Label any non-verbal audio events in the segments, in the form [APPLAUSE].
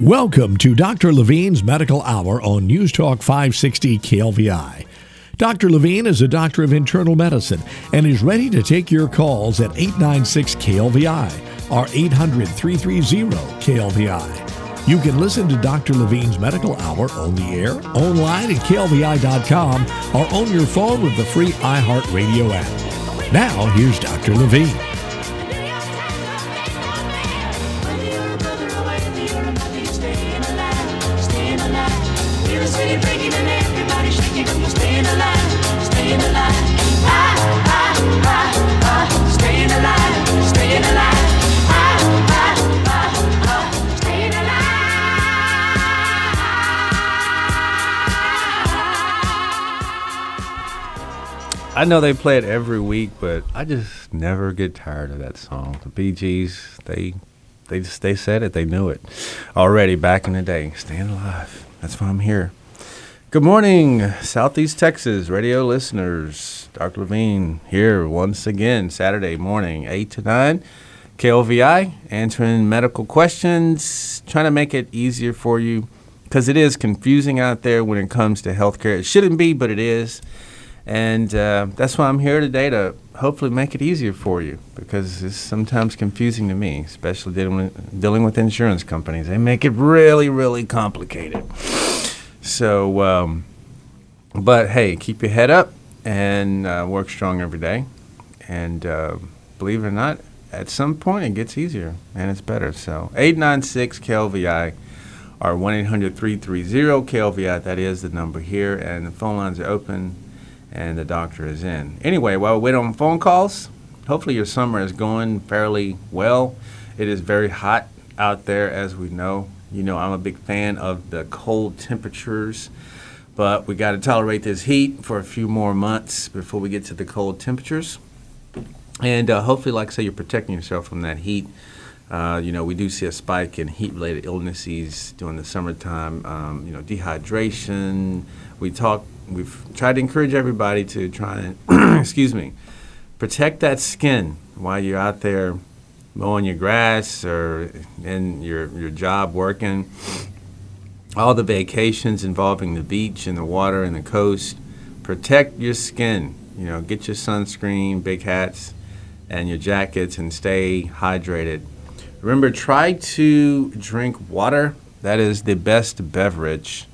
Welcome to Dr. Levine's Medical Hour on News Talk 560 KLVI. Dr. Levine is a doctor of internal medicine and is ready to take your calls at 896 KLVI or 800 330 KLVI. You can listen to Dr. Levine's Medical Hour on the air, online at klvi.com, or on your phone with the free iHeartRadio app. Now, here's Dr. Levine. I know they play it every week, but I just never get tired of that song. The Bee Gees, they they just they said it, they knew it already back in the day. Staying alive. That's why I'm here. Good morning, Southeast Texas radio listeners. Dr. Levine here once again, Saturday morning, 8 to 9. KLVI, answering medical questions, trying to make it easier for you because it is confusing out there when it comes to healthcare. It shouldn't be, but it is. And uh, that's why I'm here today to hopefully make it easier for you because it's sometimes confusing to me, especially dealing with, dealing with insurance companies. They make it really, really complicated. So, um, but hey, keep your head up and uh, work strong every day. And uh, believe it or not, at some point it gets easier and it's better. So, 896 KLVI or 1 800 330 KLVI, that is the number here. And the phone lines are open and the doctor is in. Anyway, while we wait on phone calls, hopefully your summer is going fairly well. It is very hot out there, as we know. You know, I'm a big fan of the cold temperatures, but we got to tolerate this heat for a few more months before we get to the cold temperatures. And uh, hopefully, like I say, you're protecting yourself from that heat. Uh, you know, we do see a spike in heat-related illnesses during the summertime. Um, you know, dehydration. We talk we've tried to encourage everybody to try and, [CLEARS THROAT] excuse me, protect that skin while you're out there mowing your grass or in your, your job working. All the vacations involving the beach and the water and the coast. Protect your skin. You know, get your sunscreen, big hats, and your jackets and stay hydrated. Remember, try to drink water. That is the best beverage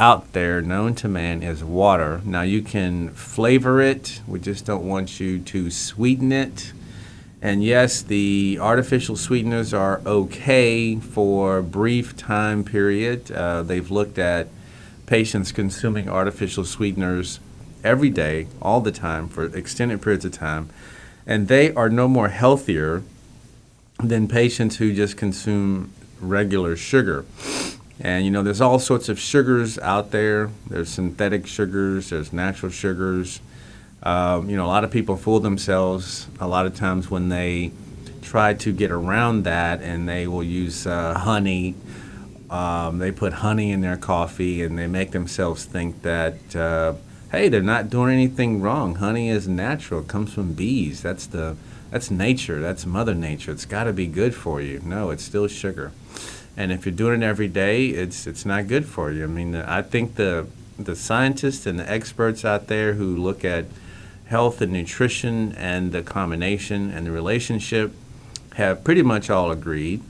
out there known to man as water. Now you can flavor it. We just don't want you to sweeten it. And yes, the artificial sweeteners are okay for brief time period. Uh, they've looked at patients consuming artificial sweeteners every day, all the time, for extended periods of time, and they are no more healthier than patients who just consume regular sugar. And you know, there's all sorts of sugars out there. There's synthetic sugars. There's natural sugars. Um, you know, a lot of people fool themselves a lot of times when they try to get around that, and they will use uh, honey. Um, they put honey in their coffee, and they make themselves think that. Uh, hey, they're not doing anything wrong. Honey is natural. It comes from bees. That's the that's nature. That's Mother Nature. It's got to be good for you. No, it's still sugar and if you're doing it every day, it's it's not good for you. I mean, I think the the scientists and the experts out there who look at health and nutrition and the combination and the relationship have pretty much all agreed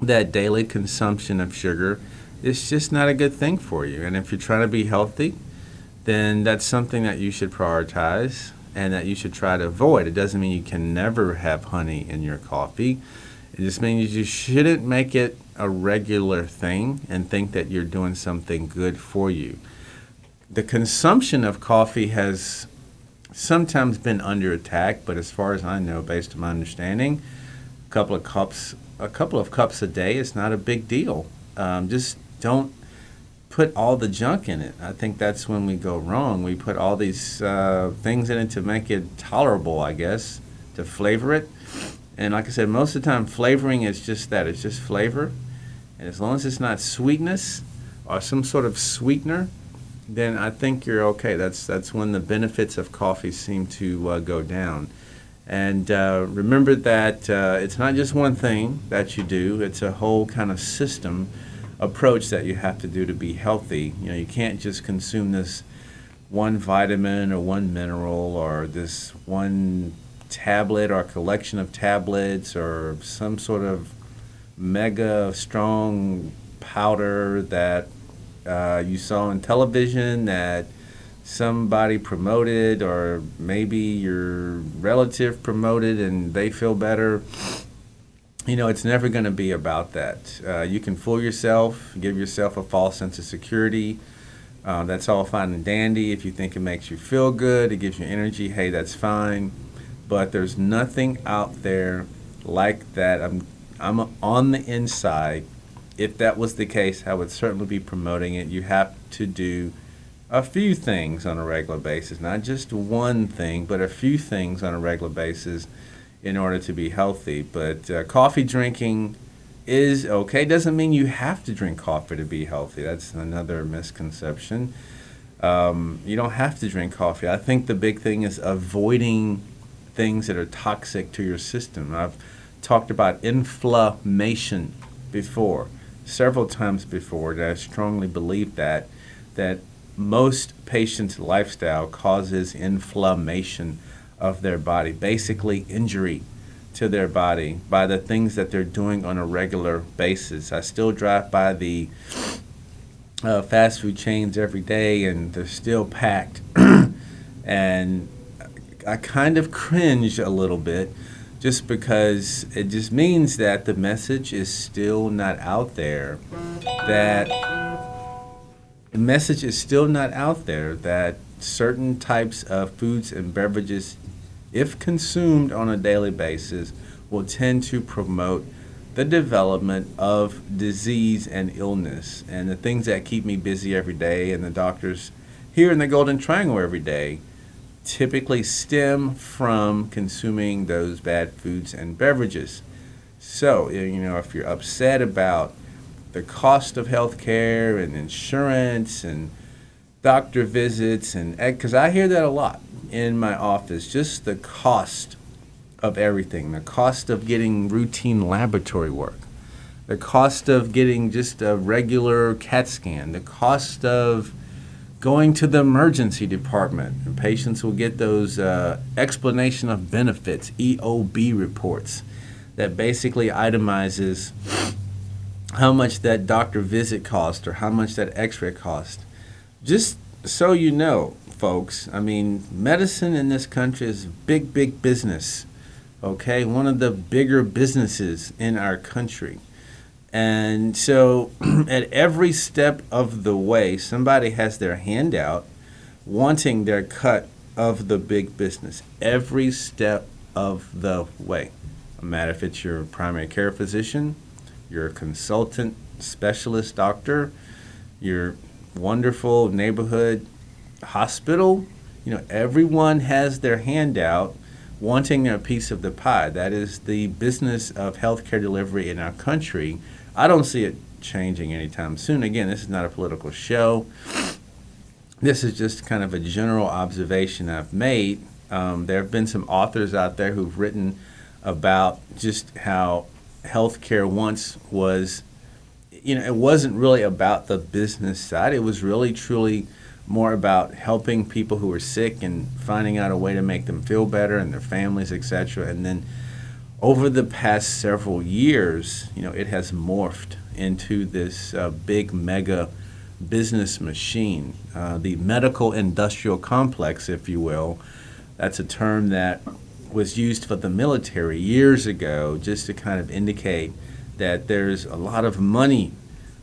that daily consumption of sugar is just not a good thing for you. And if you're trying to be healthy, then that's something that you should prioritize and that you should try to avoid. It doesn't mean you can never have honey in your coffee it just means you shouldn't make it a regular thing and think that you're doing something good for you. The consumption of coffee has sometimes been under attack, but as far as I know, based on my understanding, a couple of cups a couple of cups a day. is not a big deal. Um, just don't put all the junk in it. I think that's when we go wrong. We put all these uh, things in it to make it tolerable, I guess, to flavor it. And like I said, most of the time, flavoring is just that it's just flavor. And as long as it's not sweetness or some sort of sweetener, then I think you're okay. That's, that's when the benefits of coffee seem to uh, go down. And uh, remember that uh, it's not just one thing that you do, it's a whole kind of system approach that you have to do to be healthy. You know, you can't just consume this one vitamin or one mineral or this one tablet or a collection of tablets or some sort of mega strong powder that uh, you saw on television that somebody promoted or maybe your relative promoted and they feel better you know, it's never going to be about that. Uh, you can fool yourself, give yourself a false sense of security. Uh, that's all fine and dandy. If you think it makes you feel good, it gives you energy, hey, that's fine. But there's nothing out there like that. I'm, I'm on the inside. If that was the case, I would certainly be promoting it. You have to do a few things on a regular basis, not just one thing, but a few things on a regular basis in order to be healthy. But uh, coffee drinking is okay. Doesn't mean you have to drink coffee to be healthy. That's another misconception. Um, you don't have to drink coffee. I think the big thing is avoiding things that are toxic to your system. I've talked about inflammation before, several times before, that I strongly believe that that most patients' lifestyle causes inflammation of their body, basically injury to their body by the things that they're doing on a regular basis. I still drive by the uh, fast food chains every day and they're still packed. [CLEARS THROAT] and I kind of cringe a little bit just because it just means that the message is still not out there that the message is still not out there that certain types of foods and beverages if consumed on a daily basis, will tend to promote the development of disease and illness. And the things that keep me busy every day and the doctors here in the Golden Triangle every day typically stem from consuming those bad foods and beverages. So, you know, if you're upset about the cost of health care and insurance and doctor visits, and because I hear that a lot, in my office, just the cost of everything, the cost of getting routine laboratory work, the cost of getting just a regular CAT scan, the cost of going to the emergency department. And patients will get those uh, explanation of benefits, EOB reports, that basically itemizes how much that doctor visit cost or how much that x-ray cost. Just so you know, folks. I mean, medicine in this country is big, big business. Okay, one of the bigger businesses in our country. And so, [CLEARS THROAT] at every step of the way, somebody has their hand out wanting their cut of the big business. Every step of the way. No matter if it's your primary care physician, your consultant specialist doctor, your wonderful neighborhood hospital, you know, everyone has their hand out wanting a piece of the pie. That is the business of healthcare delivery in our country. I don't see it changing anytime soon. Again, this is not a political show. This is just kind of a general observation I've made. Um, there have been some authors out there who've written about just how healthcare once was, you know, it wasn't really about the business side. It was really truly more about helping people who are sick and finding out a way to make them feel better and their families, etc. And then over the past several years, you know, it has morphed into this uh, big mega business machine, uh, the medical industrial complex, if you will. That's a term that was used for the military years ago just to kind of indicate that there's a lot of money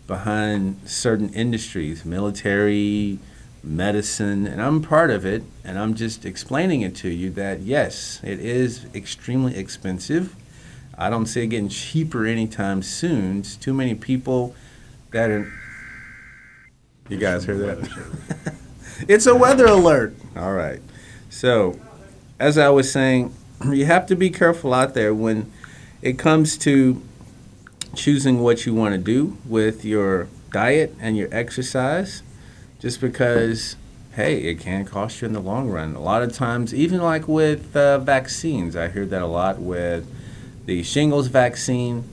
behind certain industries, military, medicine, and I'm part of it, and I'm just explaining it to you that yes, it is extremely expensive. I don't see it getting cheaper anytime soon. It's too many people that are. You guys hear that? [LAUGHS] it's a weather alert. All right. So, as I was saying, [CLEARS THROAT] you have to be careful out there when it comes to choosing what you want to do with your diet and your exercise, just because, hey, it can cost you in the long run. A lot of times, even like with uh, vaccines, I hear that a lot with the shingles vaccine.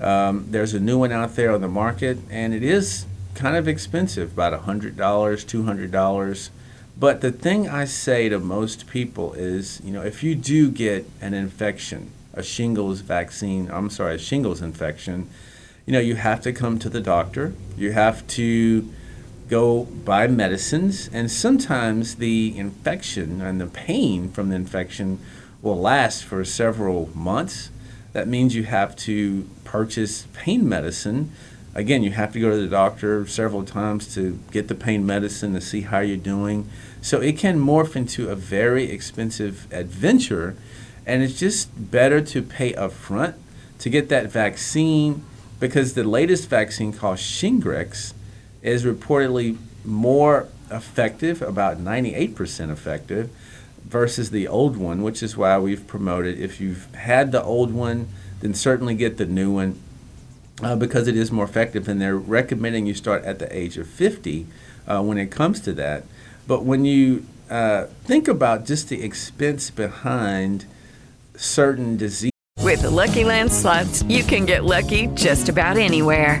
Um, there's a new one out there on the market, and it is kind of expensive, about $100, $200. But the thing I say to most people is, you know, if you do get an infection, a shingles vaccine, I'm sorry, a shingles infection, you know, you have to come to the doctor. You have to go buy medicines, and sometimes the infection and the pain from the infection will last for several months. That means you have to purchase pain medicine. Again, you have to go to the doctor several times to get the pain medicine to see how you're doing. So it can morph into a very expensive adventure, and it's just better to pay upfront to get that vaccine because the latest vaccine called Shingrix is reportedly more effective, about 98% effective, versus the old one, which is why we've promoted if you've had the old one, then certainly get the new one uh, because it is more effective. And they're recommending you start at the age of 50 uh, when it comes to that. But when you uh, think about just the expense behind certain diseases, With the Lucky Land slots, you can get lucky just about anywhere.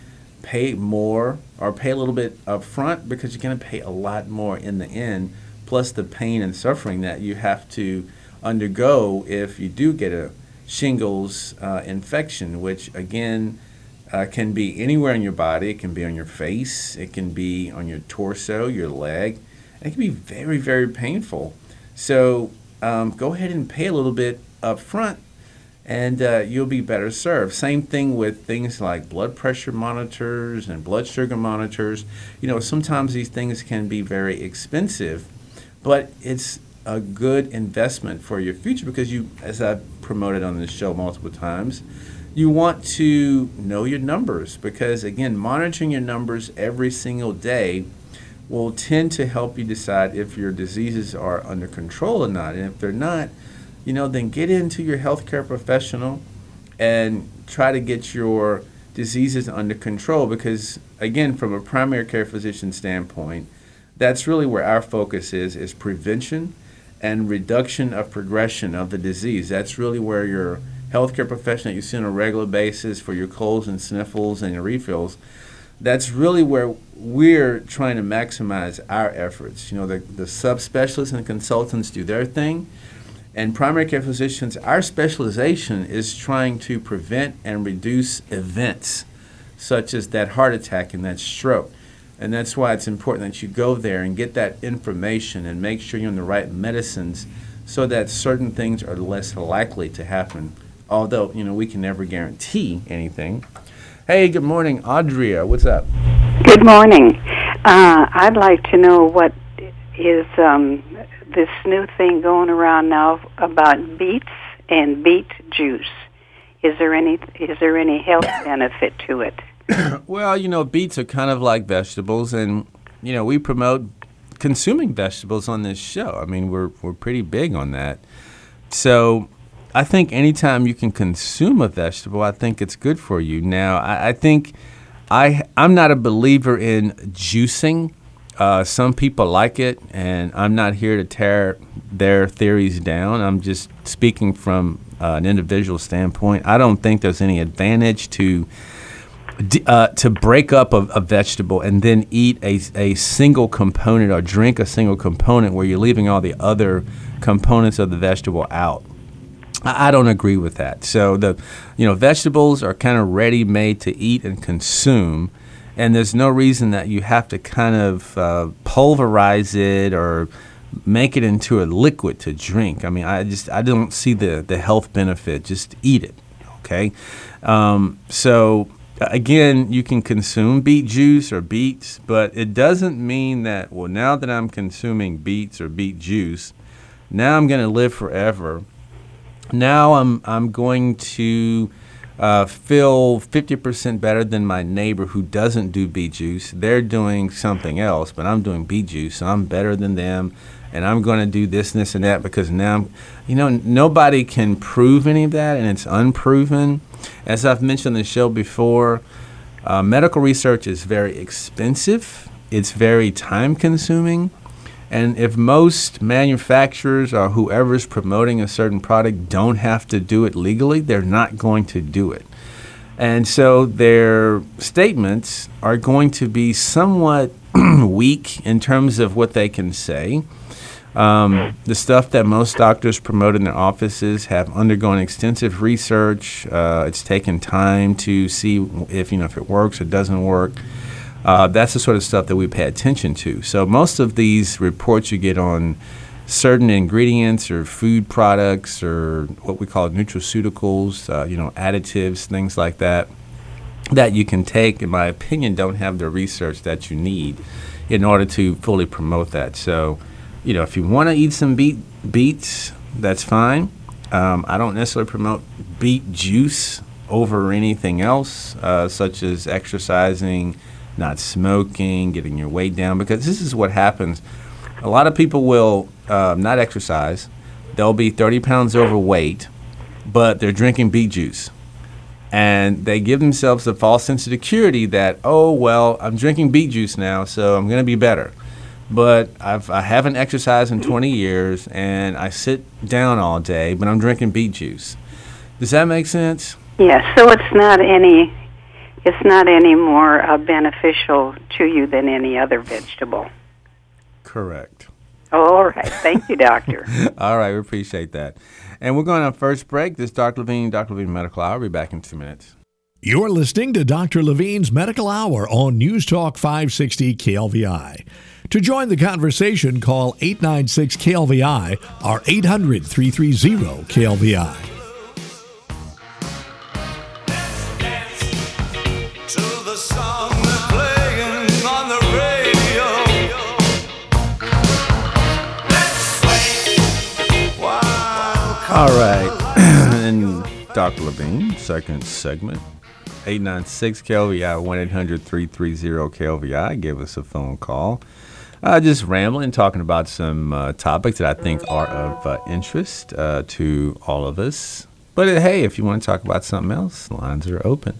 pay more or pay a little bit up front because you're going to pay a lot more in the end, plus the pain and suffering that you have to undergo if you do get a shingles uh, infection, which again uh, can be anywhere in your body. It can be on your face, it can be on your torso, your leg. It can be very, very painful. So um, go ahead and pay a little bit up front and uh, you'll be better served. Same thing with things like blood pressure monitors and blood sugar monitors. You know, sometimes these things can be very expensive, but it's a good investment for your future because you, as I've promoted on this show multiple times, you want to know your numbers because, again, monitoring your numbers every single day will tend to help you decide if your diseases are under control or not. And if they're not, you know, then get into your healthcare professional and try to get your diseases under control because again from a primary care physician standpoint that's really where our focus is is prevention and reduction of progression of the disease. That's really where your healthcare professional that you see on a regular basis for your colds and sniffles and your refills that's really where we're trying to maximize our efforts. You know the, the subspecialists and consultants do their thing and primary care physicians, our specialization is trying to prevent and reduce events such as that heart attack and that stroke. And that's why it's important that you go there and get that information and make sure you're on the right medicines so that certain things are less likely to happen. Although, you know, we can never guarantee anything. Hey, good morning, Audria. What's up? Good morning. Uh, I'd like to know what is um, this new thing going around now about beets and beet juice. Is there any is there any health [COUGHS] benefit to it? well, you know, beets are kind of like vegetables, and you know, we promote consuming vegetables on this show. I mean, we're we're pretty big on that. So, I think anytime you can consume a vegetable, I think it's good for you. Now, I, I think I I'm not a believer in juicing. Uh, some people like it, and I'm not here to tear their theories down. I'm just speaking from uh, an individual standpoint. I don't think there's any advantage to uh, to break up a, a, vegetable and then eat a, a single component or drink a single component where you're leaving all the other components of the vegetable out. I, I don't agree with that. So the, you know, vegetables are kind of ready made to eat and consume, and there's no reason that you have to kind of uh, pulverize it or make it into a liquid to drink. I mean, I just I don't see the the health benefit. Just eat it, okay? Um, so again, you can consume beet juice or beets, but it doesn't mean that well now that I'm consuming beets or beet juice, now I'm going to live forever. Now I'm I'm going to uh, feel 50% better than my neighbor who doesn't do beet juice. They're doing something else, but I'm doing beet juice, so I'm better than them and I'm going to do this and this and that because now, I'm, you know, nobody can prove any of that, and it's unproven. As I've mentioned on the show before, uh, medical research is very expensive. It's very time consuming. And if most manufacturers or whoever's promoting a certain product don't have to do it legally, they're not going to do it. And so their statements are going to be somewhat [CLEARS THROAT] weak in terms of what they can say. Um, the stuff that most doctors promote in their offices have undergone extensive research. Uh, it's taken time to see if you know if it works or doesn't work. Uh, that's the sort of stuff that we pay attention to. So most of these reports you get on certain ingredients or food products or what we call nutraceuticals, uh, you know, additives, things like that, that you can take, in my opinion, don't have the research that you need in order to fully promote that. So you know, if you want to eat some beet beets, that's fine. Um, I don't necessarily promote beet juice over anything else, uh, such as exercising, not smoking, getting your weight down, because this is what happens. A lot of people will uh, not exercise. They'll be 30 pounds overweight, but they're drinking beet juice. And they give themselves a false sense of security that, oh, well, I'm drinking beet juice now, so I'm going to be better but I've, I haven't exercised in 20 years and I sit down all day, but I'm drinking beet juice. Does that make sense? Yes. So it's not any, it's not any more uh, beneficial to you than any other vegetable. Correct. Oh, all right. Thank you, doctor. [LAUGHS] all right, we appreciate that. And we're going on first break. This is Dr. Levine, Dr. Levine Medical Hour. I'll be back in two minutes. You're listening to Dr. Levine's Medical Hour on News Talk 560 KLVI. To join the conversation, call 896 KLVI or 800 330 KLVI. All right. [CLEARS THROAT] and Dr. Levine, second segment. 896 KLVI, 1 800 330 KLVI. Give us a phone call. Uh, just rambling, talking about some uh, topics that I think are of uh, interest uh, to all of us. But uh, hey, if you want to talk about something else, lines are open.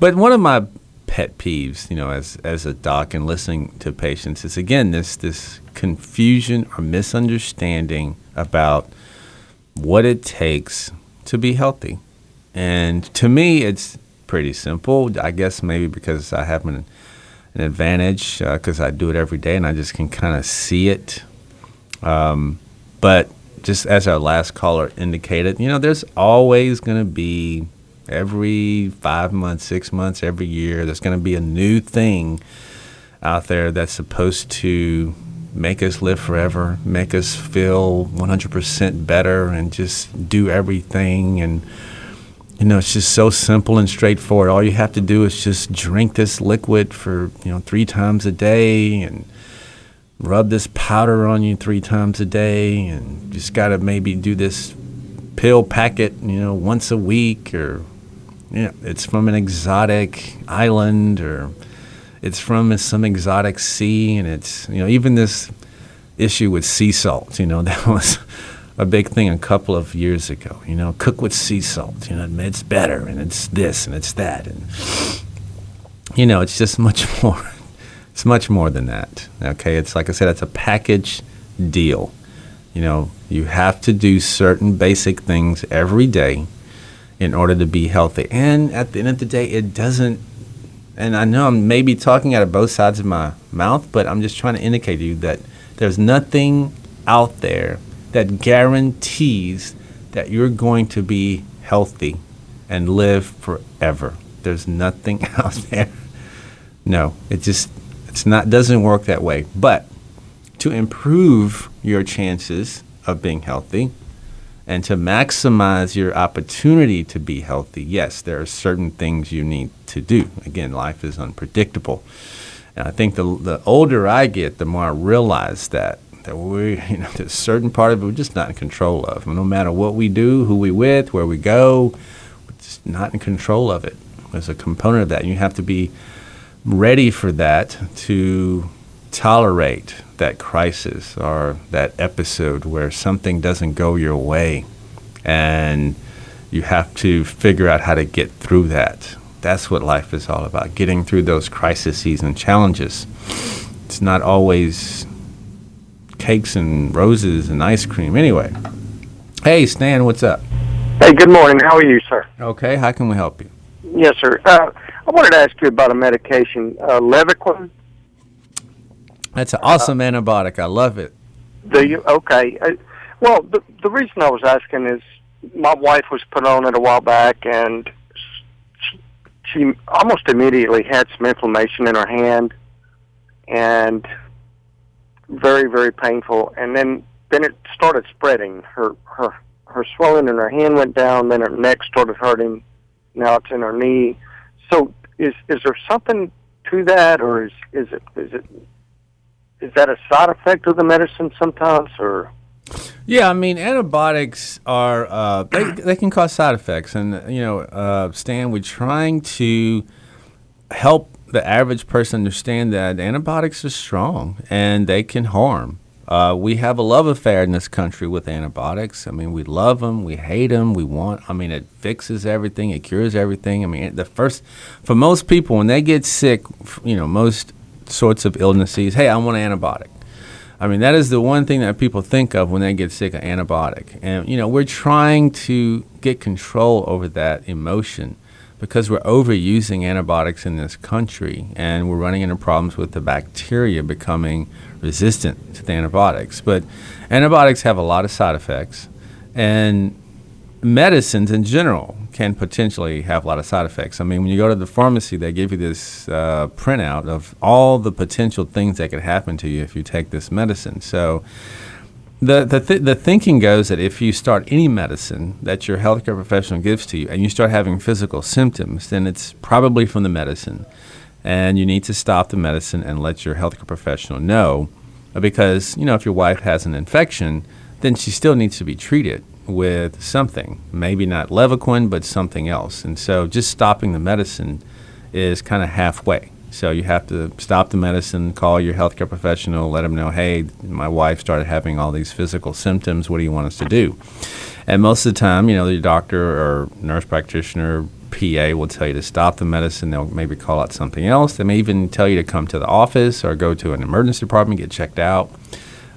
But one of my pet peeves, you know, as as a doc and listening to patients, is again this this confusion or misunderstanding about what it takes to be healthy. And to me, it's pretty simple. I guess maybe because I haven't an advantage because uh, I do it every day and I just can kind of see it. Um, but just as our last caller indicated, you know, there's always going to be every five months, six months, every year, there's going to be a new thing out there that's supposed to make us live forever, make us feel 100% better, and just do everything and you know, it's just so simple and straightforward. All you have to do is just drink this liquid for, you know, three times a day and rub this powder on you three times a day and just got to maybe do this pill packet, you know, once a week or, know, it's from an exotic island or it's from some exotic sea and it's, you know, even this issue with sea salt, you know, [LAUGHS] that was a big thing a couple of years ago. You know, cook with sea salt. You know, it's better, and it's this, and it's that, and you know, it's just much [LAUGHS] more. It's much more than that. Okay, it's like I said, it's a package deal. You know, you have to do certain basic things every day in order to be healthy. And at the end of the day, it doesn't. And I know I'm maybe talking out of both sides of my mouth, but I'm just trying to indicate to you that there's nothing out there that guarantees that you're going to be healthy and live forever. There's nothing [LAUGHS] out there. No, it just it's not doesn't work that way. But to improve your chances of being healthy and to maximize your opportunity to be healthy, yes, there are certain things you need to do. Again, life is unpredictable. And I think the the older I get, the more I realize that that we, [LAUGHS] you know, there's a certain part of it we're just not in control of. No matter what we do, who we with, where we go, we're just not in control of it. There's a component of that. And you have to be ready for that to tolerate that crisis or that episode where something doesn't go your way and you have to figure out how to get through that. That's what life is all about, getting through those crises and challenges. It's not always cakes and roses and ice cream. Anyway, hey, Stan, what's up? Hey, good morning. How are you, sir? Okay, how can we help you? Yes, sir. Uh, I wanted to ask you about a medication, uh, Levaquin. That's an awesome antibiotic. I love it. Do you? Okay. Uh, well, the the reason I was asking is my wife was put on it a while back, and she, she almost immediately had some inflammation in her hand, and very very painful. And then then it started spreading. Her her her swelling in her hand went down. Then her neck started hurting. Now it's in her knee. So is is there something to that, or is is it is it is that a side effect of the medicine sometimes, or? Yeah, I mean antibiotics are uh, they [CLEARS THROAT] they can cause side effects, and you know, uh, Stan, we're trying to help the average person understand that antibiotics are strong and they can harm. Uh, we have a love affair in this country with antibiotics. I mean, we love them, we hate them, we want. I mean, it fixes everything, it cures everything. I mean, the first for most people when they get sick, you know, most sorts of illnesses, hey, I want an antibiotic. I mean, that is the one thing that people think of when they get sick, an antibiotic. And, you know, we're trying to get control over that emotion because we're overusing antibiotics in this country and we're running into problems with the bacteria becoming resistant to the antibiotics. But antibiotics have a lot of side effects, and medicines in general can potentially have a lot of side effects. I mean, when you go to the pharmacy, they give you this uh, printout of all the potential things that could happen to you if you take this medicine. So, the the, th- the thinking goes that if you start any medicine that your healthcare professional gives to you and you start having physical symptoms, then it's probably from the medicine, and you need to stop the medicine and let your healthcare professional know, because you know if your wife has an infection, then she still needs to be treated with something, maybe not Levaquin, but something else. And so just stopping the medicine is kind of halfway. So you have to stop the medicine, call your healthcare professional, let them know, hey, my wife started having all these physical symptoms. What do you want us to do? And most of the time, you know, the doctor or nurse practitioner, PA will tell you to stop the medicine. They'll maybe call out something else. They may even tell you to come to the office or go to an emergency department, get checked out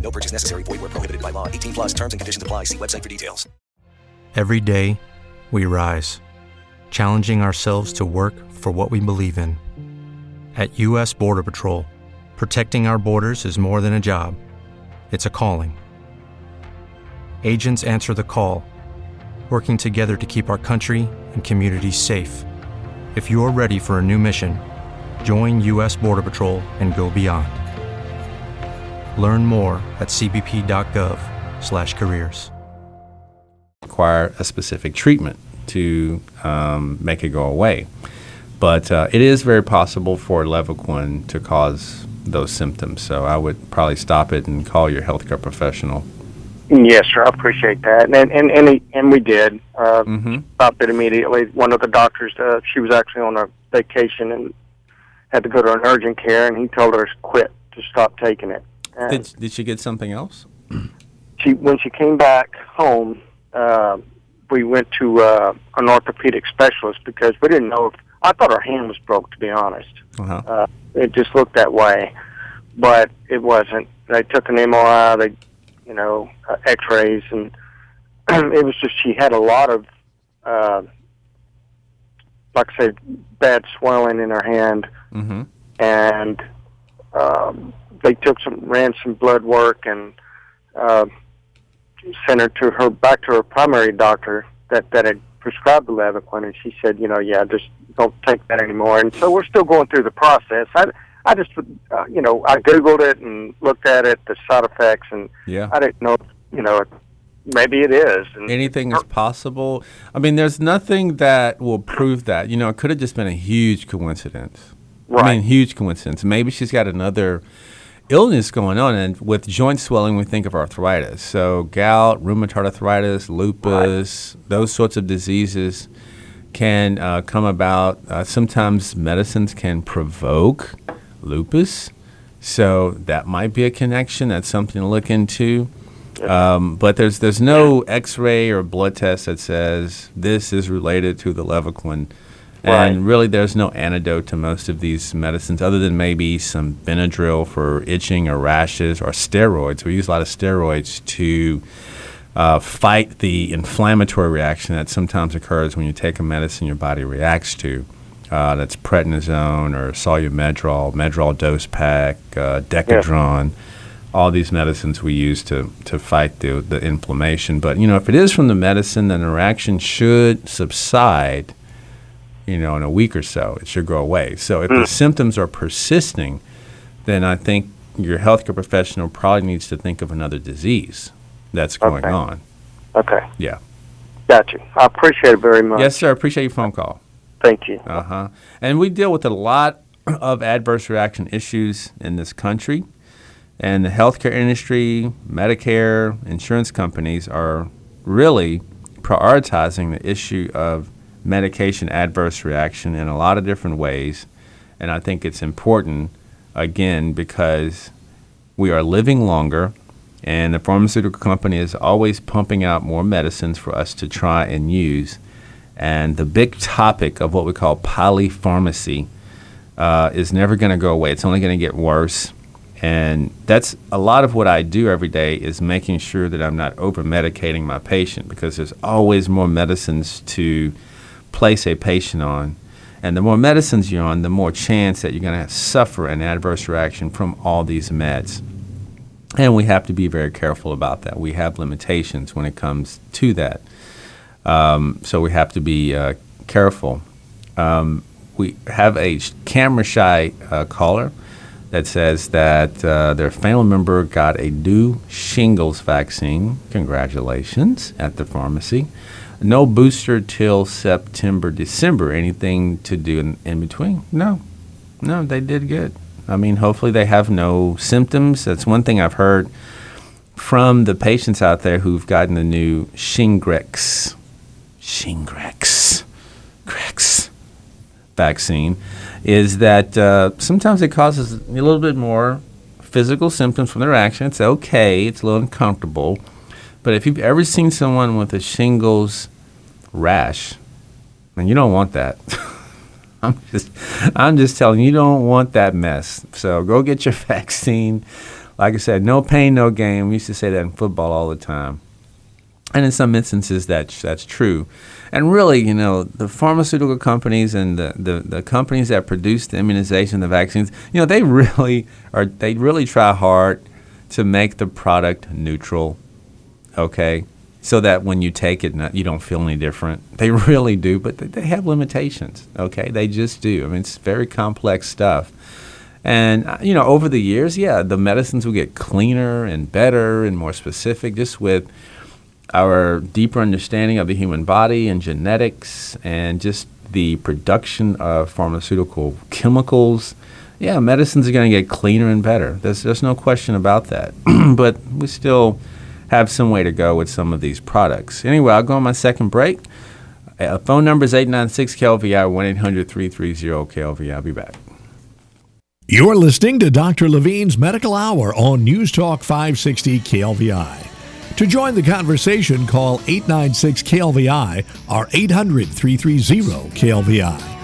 No purchase necessary. Void where prohibited by law. 18 plus terms and conditions apply. See website for details. Every day, we rise, challenging ourselves to work for what we believe in. At U.S. Border Patrol, protecting our borders is more than a job, it's a calling. Agents answer the call, working together to keep our country and communities safe. If you're ready for a new mission, join U.S. Border Patrol and go beyond. Learn more at cbp.gov/careers. Require a specific treatment to um, make it go away, but uh, it is very possible for Levaquin to cause those symptoms. So I would probably stop it and call your healthcare professional. Yes, sir. I appreciate that, and and and, he, and we did uh, mm-hmm. stopped it immediately. One of the doctors, uh, she was actually on a vacation and had to go to an urgent care, and he told her to quit, to stop taking it. And Did, did she get something else? she when she came back home, uh, we went to uh, an orthopedic specialist because we didn't know if I thought her hand was broke. To be honest, Uh-huh. uh, it just looked that way, but it wasn't. They took an MRI, they, you know, uh, X-rays, and [CLEARS THROAT] it was just she had a lot of, uh, like I said, bad swelling in her hand, Mm-hmm. and um, they took some ran some blood work and uh, sent her to her back to her primary doctor that that had prescribed the Levaquin, and she said, you know, yeah, just don't take that anymore. And so we're still going through the process. I I just uh, you know I googled it and looked at it, the side effects, and Yeah. I didn't know, you know, maybe it is. And Anything is possible. I mean, there's nothing that will prove that. You know, it could have just been a huge coincidence. I mean, huge coincidence. Maybe she's got another illness going on, and with joint swelling, we think of arthritis. So, gout, rheumatoid arthritis, lupus, those sorts of diseases can uh, come about. Uh, sometimes medicines can provoke lupus. So that might be a connection. That's something to look into. Um, but there's there's no X-ray or blood test that says this is related to the Levaquin, and really there's no antidote to most of these medicines other than maybe some Benadryl for itching or rashes or steroids. We use a lot of steroids to uh, fight the inflammatory reaction that sometimes occurs when you take a medicine your body reacts to. Uh, that's prednisone or solumedrol, medrol dose pack, uh, decadron all these medicines we use to, to fight the, the inflammation. But, you know, if it is from the medicine, then the reaction should subside, you know, in a week or so. It should go away. So if the symptoms are persisting, then I think your healthcare professional probably needs to think of another disease that's going Okay. on. okay, Yeah. got you. I appreciate it very much. Yes, sir. I appreciate your phone call. Thank you. Uh huh. And we deal with a lot of adverse reaction issues in this country. And the healthcare industry, Medicare, insurance companies are really prioritizing the issue of medication adverse reaction in a lot of different ways. And I think it's important, again, because we are living longer, and the pharmaceutical company is always pumping out more medicines for us to try and use. And the big topic of what we call polypharmacy uh, is never going to go away. It's only going to get worse. And that's a lot of what I do every day is making sure that I'm not over medicating my patient because there's always more medicines to place a patient on. And the more medicines you're on, the more chance that you're going to suffer an adverse reaction from all these meds. And we have to be very careful about that. We have limitations when it comes to that. Um, so we have to be uh, careful. Um, we have a camera shy uh, caller that says that uh, their family member got a new shingles vaccine. Congratulations at the pharmacy. No booster till September, December. Anything to do in, in between? No. No, they did good. I mean, hopefully they have no symptoms. That's one thing I've heard from the patients out there who've gotten the new Shingrix, Shingrix, Grex vaccine, is that uh, sometimes it causes a little bit more physical symptoms from the reaction. It's okay. It's a little uncomfortable. But if you've ever seen someone with a shingles rash, and you don't want that. [LAUGHS] I'm just, I'm just telling you, you don't want that mess. So go get your [LAUGHS] vaccine. Like I said, no pain, no gain. We used to say that in football all the time. And in some instances, that's, that's true. And really, you know, the pharmaceutical companies and the, the, the companies that produce the immunization, the vaccines, you know, they [LAUGHS] really are, they really try hard to make the product neutral, okay? So that when you take it, you don't feel any different. [LAUGHS] They really do, but they, have limitations, okay? They just do. I mean, it's very complex stuff. And, uh, you know, over the years, yeah, the medicines will get cleaner and better and more specific just with our deeper understanding of the human body and genetics and just the production of pharmaceutical chemicals. Yeah, medicines are going to get cleaner and better. There's, there's no question about that. [CLEARS THROAT] but we still have some way to go with some of these products. Anyway, I'll go on my second break. Uh, phone number is 896 KLVI, 1 800 330 KLVI. I'll be back. You're listening to Dr. Levine's Medical Hour on News Talk 560 KLVI. To join the conversation, call 896 KLVI or 800 330 KLVI.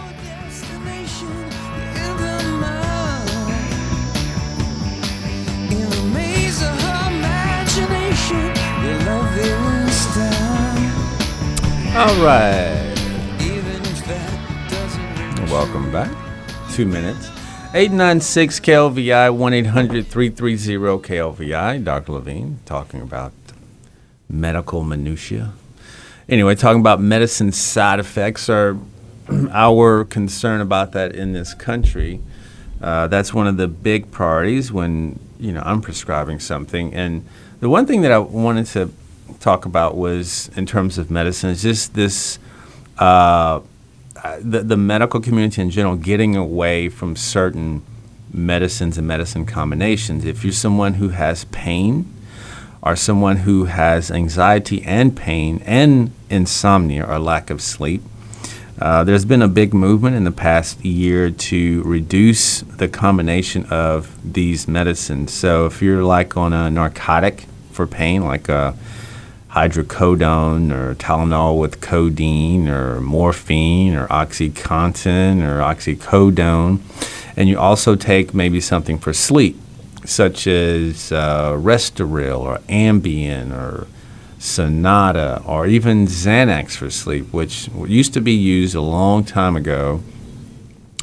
All right. Welcome back. Two minutes. 896 KLVI, 1 800 330 KLVI. Dr. Levine talking about medical minutiae. Anyway, talking about medicine side effects or [CLEARS THROAT] our concern about that in this country. Uh, that's one of the big priorities when you know I'm prescribing something. And the one thing that I wanted to talk about was in terms of medicine is just this uh, the, the medical community in general getting away from certain medicines and medicine combinations. If you're someone who has pain or someone who has anxiety and pain and insomnia or lack of sleep, uh, there's been a big movement in the past year to reduce the combination of these medicines. So if you're like on a narcotic for pain, like a hydrocodone or Tylenol with codeine or morphine or OxyContin or oxycodone. And you also take maybe something for sleep, such as uh, Restoril or Ambien or Sonata or even Xanax for sleep, which used to be used a long time ago.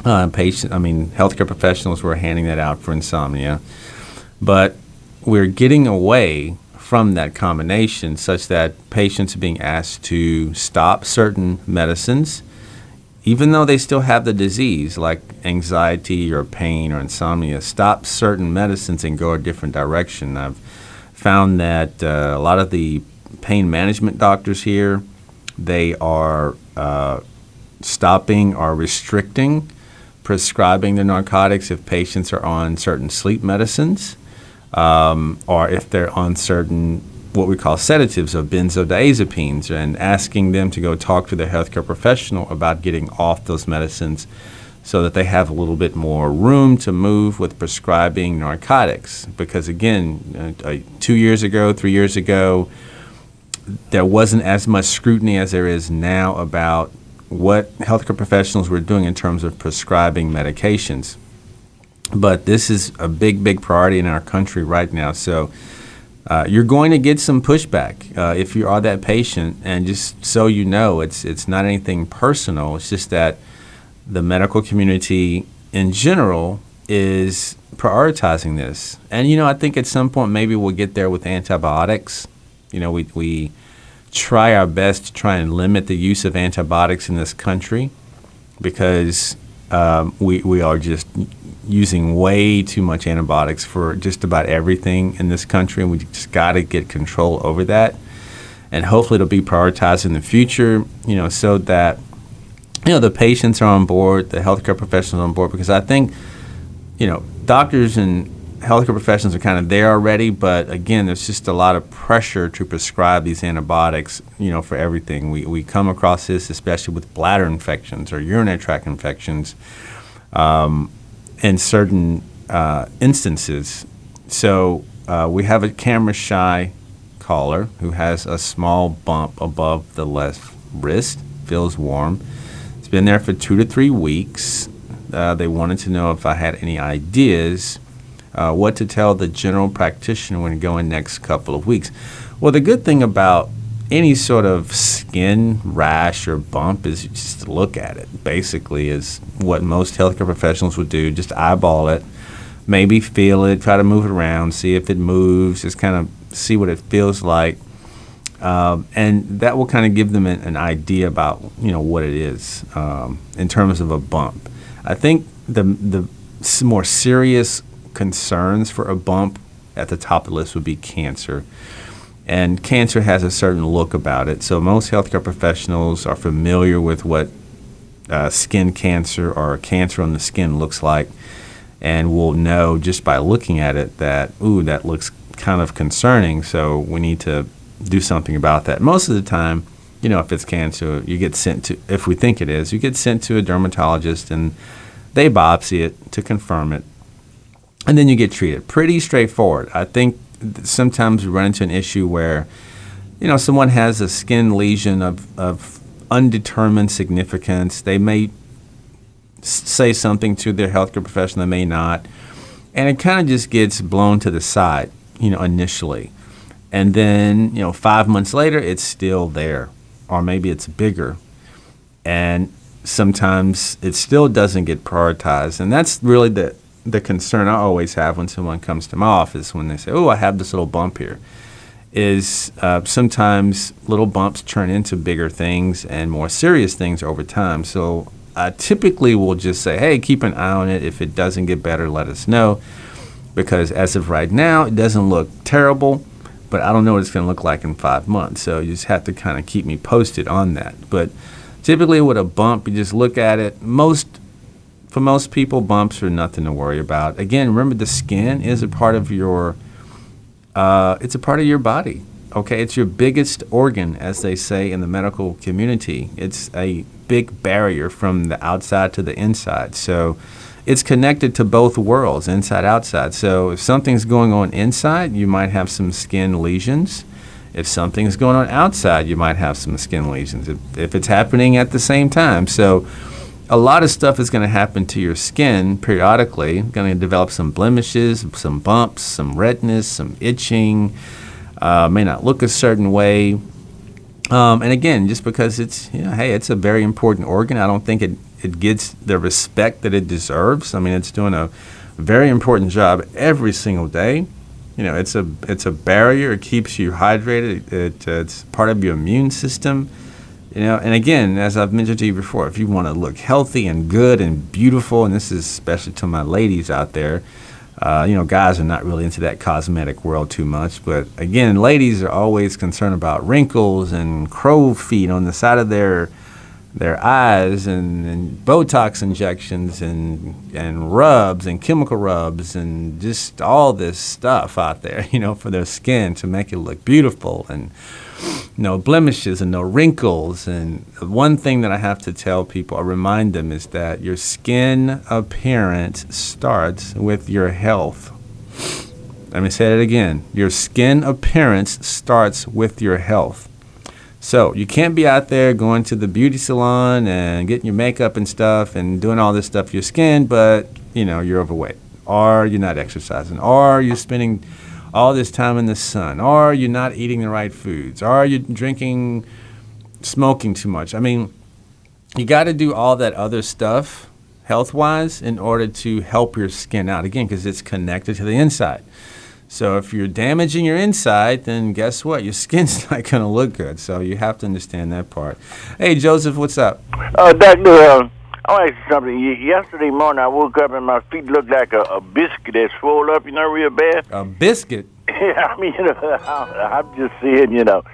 Uh, patient, I mean, healthcare professionals were handing that out for insomnia, but we're getting away from that combination, such that patients are being asked to stop certain medicines, even though they still have the disease, like anxiety or pain or insomnia, stop certain medicines and go a different direction. I've found that uh, a lot of the pain management doctors here, they are uh, stopping or restricting prescribing the narcotics if patients are on certain sleep medicines um, or if they're on certain what we call sedatives of benzodiazepines and asking them to go talk to their healthcare professional about getting off those medicines so that they have a little bit more room to move with prescribing narcotics. Because again, uh, uh, two years ago, three years ago, there wasn't as much scrutiny as there is now about what healthcare professionals were doing in terms of prescribing medications. But this is a big, big priority in our country right now. So uh, you're going to get some pushback uh, if you are that patient. And just so you know, it's it's not anything personal. It's just that the medical community in general is prioritizing this. And you know, I think at some point maybe we'll get there with antibiotics. You know, we we try our best to try and limit the use of antibiotics in this country because um, we we are just using way too much antibiotics for just about everything in this country, and we just got to get control over that. And hopefully, it'll be prioritized in the future, you know, so that you know the patients are on board, the healthcare professionals on board, because I think, you know, doctors and healthcare professionals are kind of there already, but again, there's just a lot of pressure to prescribe these antibiotics, you know, for everything. We, we come across this, especially with bladder infections or urinary tract infections. Um, in certain uh, instances. So uh, we have a camera shy caller who has a small bump above the left wrist, feels warm. It's been there for two to three weeks. Uh, they wanted to know if I had any ideas uh, what to tell the general practitioner when going next couple of weeks. Well, the good thing about any sort of skin rash or bump is just look at it. Basically, is what most healthcare professionals would do. Just eyeball it, maybe feel it, try to move it around, see if it moves, just kind of see what it feels like, um, and that will kind of give them an, an, idea about you know what it is um, in terms of a bump. I think the the more serious concerns for a bump at the top of the list would be cancer and cancer has a certain look about it. So most healthcare professionals are familiar with what uh, skin cancer or cancer on the skin looks like, and will know just by looking at it that ooh, that looks kind of concerning. So we need to do something about that. Most of the time, you know, if it's cancer, you get sent to. If we think it is, you get sent to a dermatologist, and they biopsy it to confirm it, and then you get treated. Pretty straightforward. I think sometimes we run into an issue where you know, someone has a skin lesion of, of undetermined significance. They may say something to their healthcare professional, they may not. And it kind of just gets blown to the side, you know, initially. And then, you know, five months later, it's still there. Or maybe it's bigger. And sometimes it still doesn't get prioritized. And that's really the, the concern I always have when someone comes to my office when they say, oh, I have this little bump here is uh, sometimes little bumps turn into bigger things and more serious things over time. So I typically will just say, hey, keep an eye on it. If it doesn't get better, let us know. Because as of right now, it doesn't look terrible, but I don't know what it's going to look like in five months. So you just have to kind of keep me posted on that. But typically, with a bump, you just look at it. Most for most people, bumps are nothing to worry about. Again, remember the skin is a part of your uh, it's a part of your body. Okay, it's your biggest organ, as they say in the medical community. It's a big barrier from the outside to the inside. So it's connected to both worlds, inside outside. So if something's going on inside, you might have some skin lesions. If something's going on outside, you might have some skin lesions. If, if it's happening at the same time, so a lot of stuff is going to happen to your skin periodically. Going to develop some blemishes, some bumps, some redness, some itching. Uh, may not look a certain way. Um, and again, just because it's, you know, hey, it's a very important organ, I don't think it, it gets the respect that it deserves. I mean, it's doing a very important job every single day. You know, it's a it's a barrier. It keeps you hydrated. It, uh, it's part of your immune system. You know, and again, as I've mentioned to you before, if you want to look healthy and good and beautiful, and this is especially to my ladies out there, uh, you know, guys are not really into that cosmetic world too much. But again, ladies are always concerned about wrinkles and crow feet on the side of their their eyes and, and Botox injections and and rubs and chemical rubs and just all this stuff out there, [LAUGHS] you know, for their skin to make it look beautiful and no blemishes and no wrinkles. And one thing that I have to tell people, I remind them, is that your skin appearance starts with your health. Let me say it again. Your skin appearance starts with your health. So you can't be out there going to the beauty salon and getting your makeup and stuff and doing all this stuff for your skin, but you know you're overweight, or you're not exercising, or you're spending all this time in the sun, or you're not eating the right foods, or you're drinking, smoking too much. I mean, you got to do all that other stuff health wise in order to help your skin out. Again because it's connected to the inside. So if you're damaging your inside, then guess what? Your [LAUGHS] skin's not going to look good. So you have to understand that part. Hey, Joseph, what's up? Uh, Doctor, uh, I want to ask you something. Yesterday morning, I woke up and my feet looked like a, a biscuit that swelled up, you know, real bad. A biscuit? [LAUGHS] yeah, I mean, you [LAUGHS] know, I'm just saying, you know.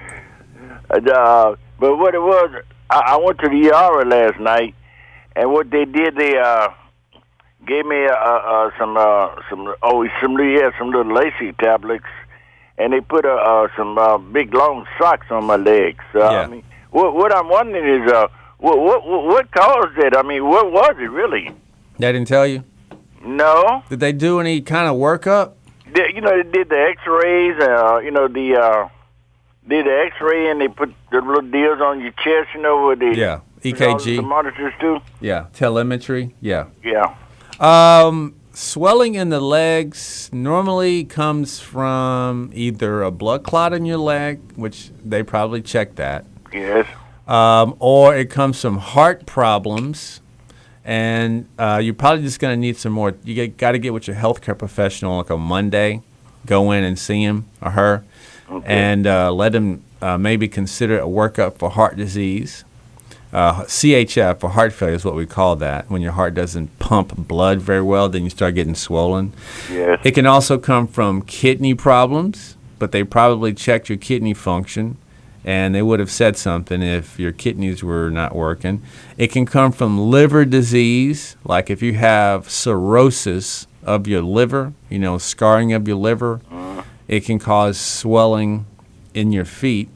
Uh, but what it was, I, I went to the ER last night, and what they did, they uh, gave me uh, uh, some uh, some oh some yeah some little Lasix tablets, and they put uh, uh, some uh, big long socks on my legs. Uh, I mean, what what I'm wondering is uh, what what what caused it? I mean, what was it really? They didn't tell you? No, Did they do any kind of workup? they, you know they did the X-rays. Uh, you know the uh, did the X-ray and they put the little deals on your chest. You know where they Yeah. EKG. the monitors too. Yeah. Telemetry? Yeah. Yeah. Um, swelling in the legs normally comes from either a blood clot in your leg, which they probably check that, Yes. um, or it comes from heart problems. And uh, you're probably just going to need some more. You got to get with your healthcare professional like a Monday. Go in and see him or her, and uh, let him uh, maybe consider a workup for heart disease. Uh, CHF or heart failure is what we call that. When your heart doesn't pump blood very well, then you start getting swollen. Yes. It can also come from kidney problems, but they probably checked your kidney function and they would have said something if your kidneys were not working. It can come from liver disease, like if you have cirrhosis of your liver, you know, scarring of your liver. It can cause swelling in your feet.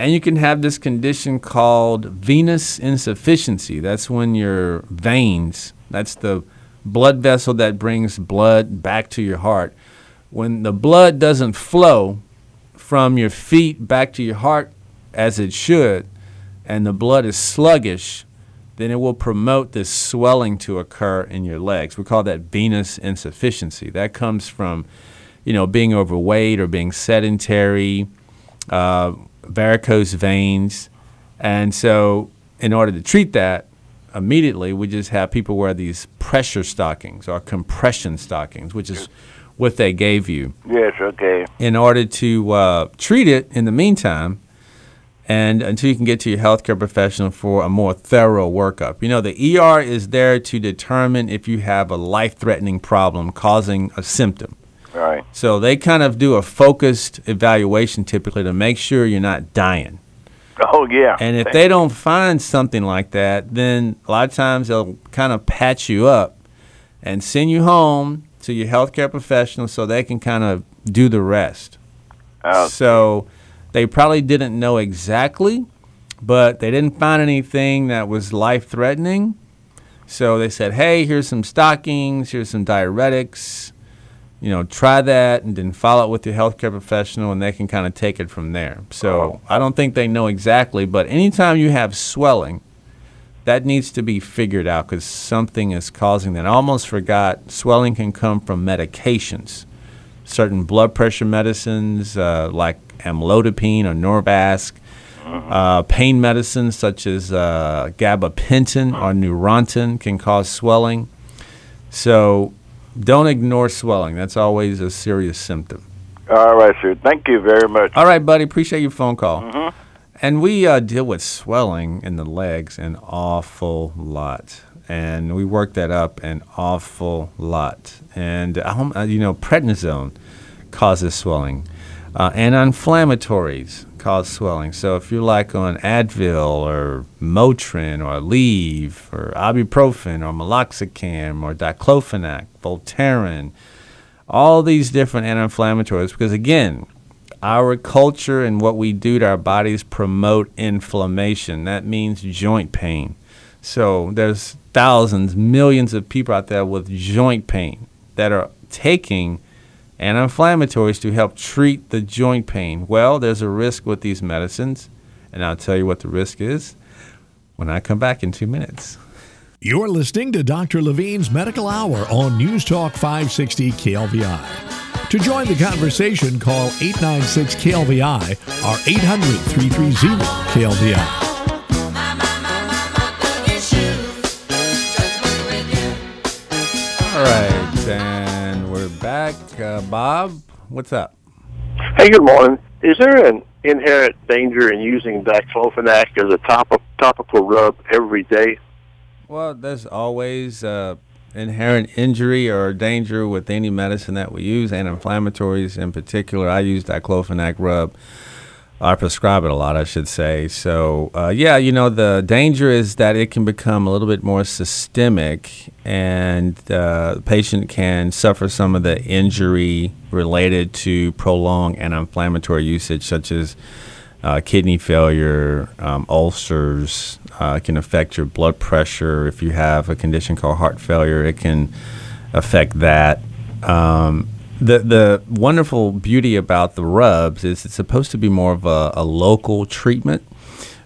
And you can have this condition called venous insufficiency. That's when your veins, that's the blood vessel that brings blood back to your heart. When the blood doesn't flow from your feet back to your heart as it should, and the blood is sluggish, then it will promote this swelling to occur in your legs. We call that venous insufficiency. That comes from, you know, being overweight or being sedentary, uh, varicose veins, and so in order to treat that immediately, we just have people wear these pressure stockings or compression stockings, which is what they gave you Yes, okay. in order to uh, treat it in the meantime and until you can get to your healthcare professional for a more thorough workup. You know, the ER is there to determine if you have a life threatening problem causing a symptom. Right. So they kind of do a focused evaluation typically to make sure you're not dying. Oh yeah. And if they don't find something like that, then a lot of times they'll kind of patch you up and send you home to your healthcare professional so they can kind of do the rest. So they probably didn't know exactly, but they didn't find anything that was life threatening. So they said, hey, here's some stockings, here's some diuretics. You know, try that and then follow it with your healthcare professional, and they can kind of take it from there. So I don't think they know exactly, but anytime you have swelling, that needs to be figured out because something is causing that. I almost forgot swelling can come from medications, certain blood pressure medicines uh, like amlodipine or Norvasc, uh, pain medicines such as uh, gabapentin or Neurontin can cause swelling. So don't ignore swelling. That's always a serious symptom. All right, sir. Thank you very much. All right, buddy. Appreciate your phone call. And we uh, deal with swelling in the legs an awful lot. And we work that up an awful lot. And, um, uh, you know, prednisone causes swelling. Uh, anti-inflammatories cause swelling. So if you're like on Advil or Motrin or Aleve or ibuprofen or meloxicam or diclofenac, Voltaren, all these different anti-inflammatories, because again, our culture and what we do to our bodies promote inflammation. That means joint pain. So there's thousands, millions of people out there with joint pain that are taking anti-inflammatories to help treat the joint pain. Well, there's a risk with these medicines, and I'll tell you what the risk is when I come back in two minutes. You're listening to Dr. Levine's Medical Hour on News Talk 560 KLVI. To join the conversation, call 896 KLVI or 800 330 KLVI. All right, and back. Uh, Bob, what's up? Hey, good morning. Is there an inherent danger in using diclofenac as a top- topical rub every day? Well, there's always uh, inherent injury or danger with any medicine that we use, and inflammatories in particular. I use diclofenac rub. I prescribe it a lot, I should say. So, uh, yeah, you know, the danger is that it can become a little bit more systemic, and uh, the patient can suffer some of the injury related to prolonged anti-inflammatory usage, such as uh, kidney failure, um, ulcers. Uh, can affect your blood pressure. If you have a condition called heart failure, it can affect that. Um, the the wonderful beauty about the rubs is it's supposed to be more of a, a local treatment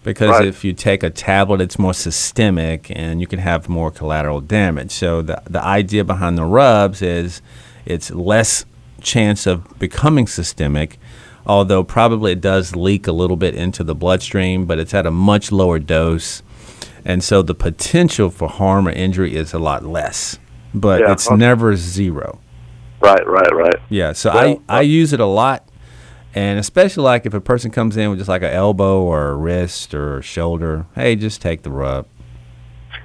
because Right. if you take a tablet, it's more systemic and you can have more collateral damage. So the the idea behind the rubs is it's less chance of becoming systemic, although probably it does leak a little bit into the bloodstream, but it's at a much lower dose. And so the potential for harm or injury is a lot less, but Yeah, it's okay. never zero. Right, right, right. Yeah, so Well, I, I use it a lot, and especially like if a person comes in with just like an elbow or a wrist or a shoulder, hey, just take the rub.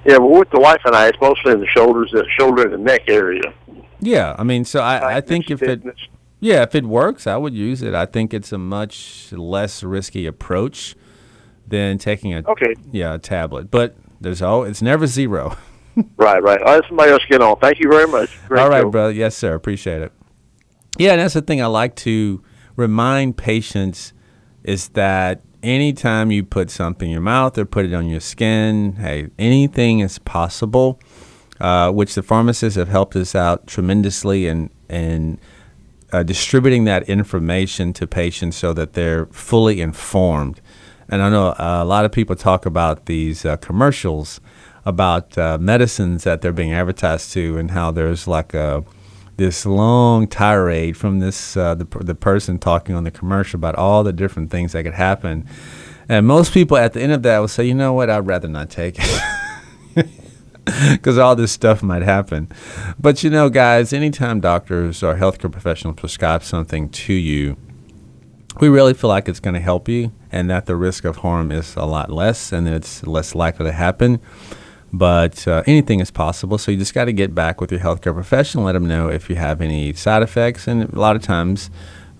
Yeah, but with the wife and I, it's mostly in the shoulders, the shoulder and the neck area. Yeah, I mean, so I, I think if it, yeah, if it works, I would use it. I think it's a much less risky approach than taking a Okay. yeah a tablet, but there's all it's never zero. [LAUGHS] [LAUGHS] Right, right. I'll let somebody else get on. Thank you very much. Great All right, show. brother. Yes, sir. Appreciate it. Yeah, and that's the thing I like to remind patients is that anytime you put something in your mouth or put it on your skin, hey, anything is possible. Uh, which the pharmacists have helped us out tremendously in in uh, distributing that information to patients so that they're fully informed. And I know uh, a lot of people talk about these uh, commercials about uh, medicines that they're being advertised to, and how there's like a this long tirade from this uh, the the person talking on the commercial about all the different things that could happen. And most people at the end of that will say, you know what, I'd rather not take it. [LAUGHS] Because all this stuff might happen. But you know, guys, anytime doctors or healthcare professionals prescribe something to you, we really feel like it's going to help you and that the risk of harm is a lot less and it's less likely to happen. But uh, anything is possible. So you just got to get back with your healthcare professional, let them know if you have any side effects. And a lot of times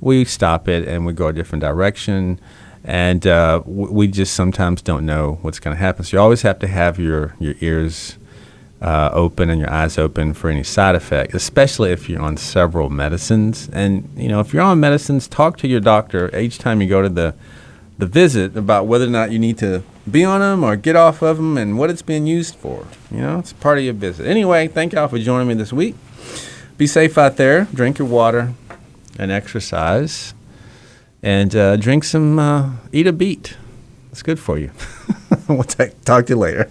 we stop it and we go a different direction and uh, we just sometimes don't know what's going to happen. So you always have to have your your ears uh, open and your eyes open for any side effect, especially if you're on several medicines. And you know, if you're on medicines, talk to your doctor each time you go to the the visit about whether or not you need to be on them or get off of them and what it's being used for. You know, it's part of your business. Anyway, thank y'all for joining me this week. Be safe out there. Drink your water and exercise and uh, drink some, uh, eat a beet. It's good for you. [LAUGHS] we'll t- talk to you later.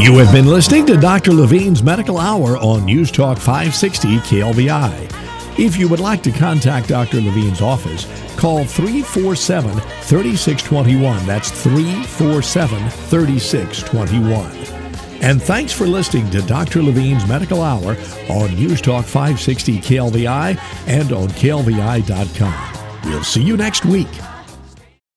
You have been listening to Dr. Levine's Medical Hour on News Talk 560 KLVI. If you would like to contact Dr. Levine's office, call 347 3621. That's 347 3621. And thanks for listening to Dr. Levine's Medical Hour on News Talk 560 KLVI and on KLVI.com. We'll see you next week.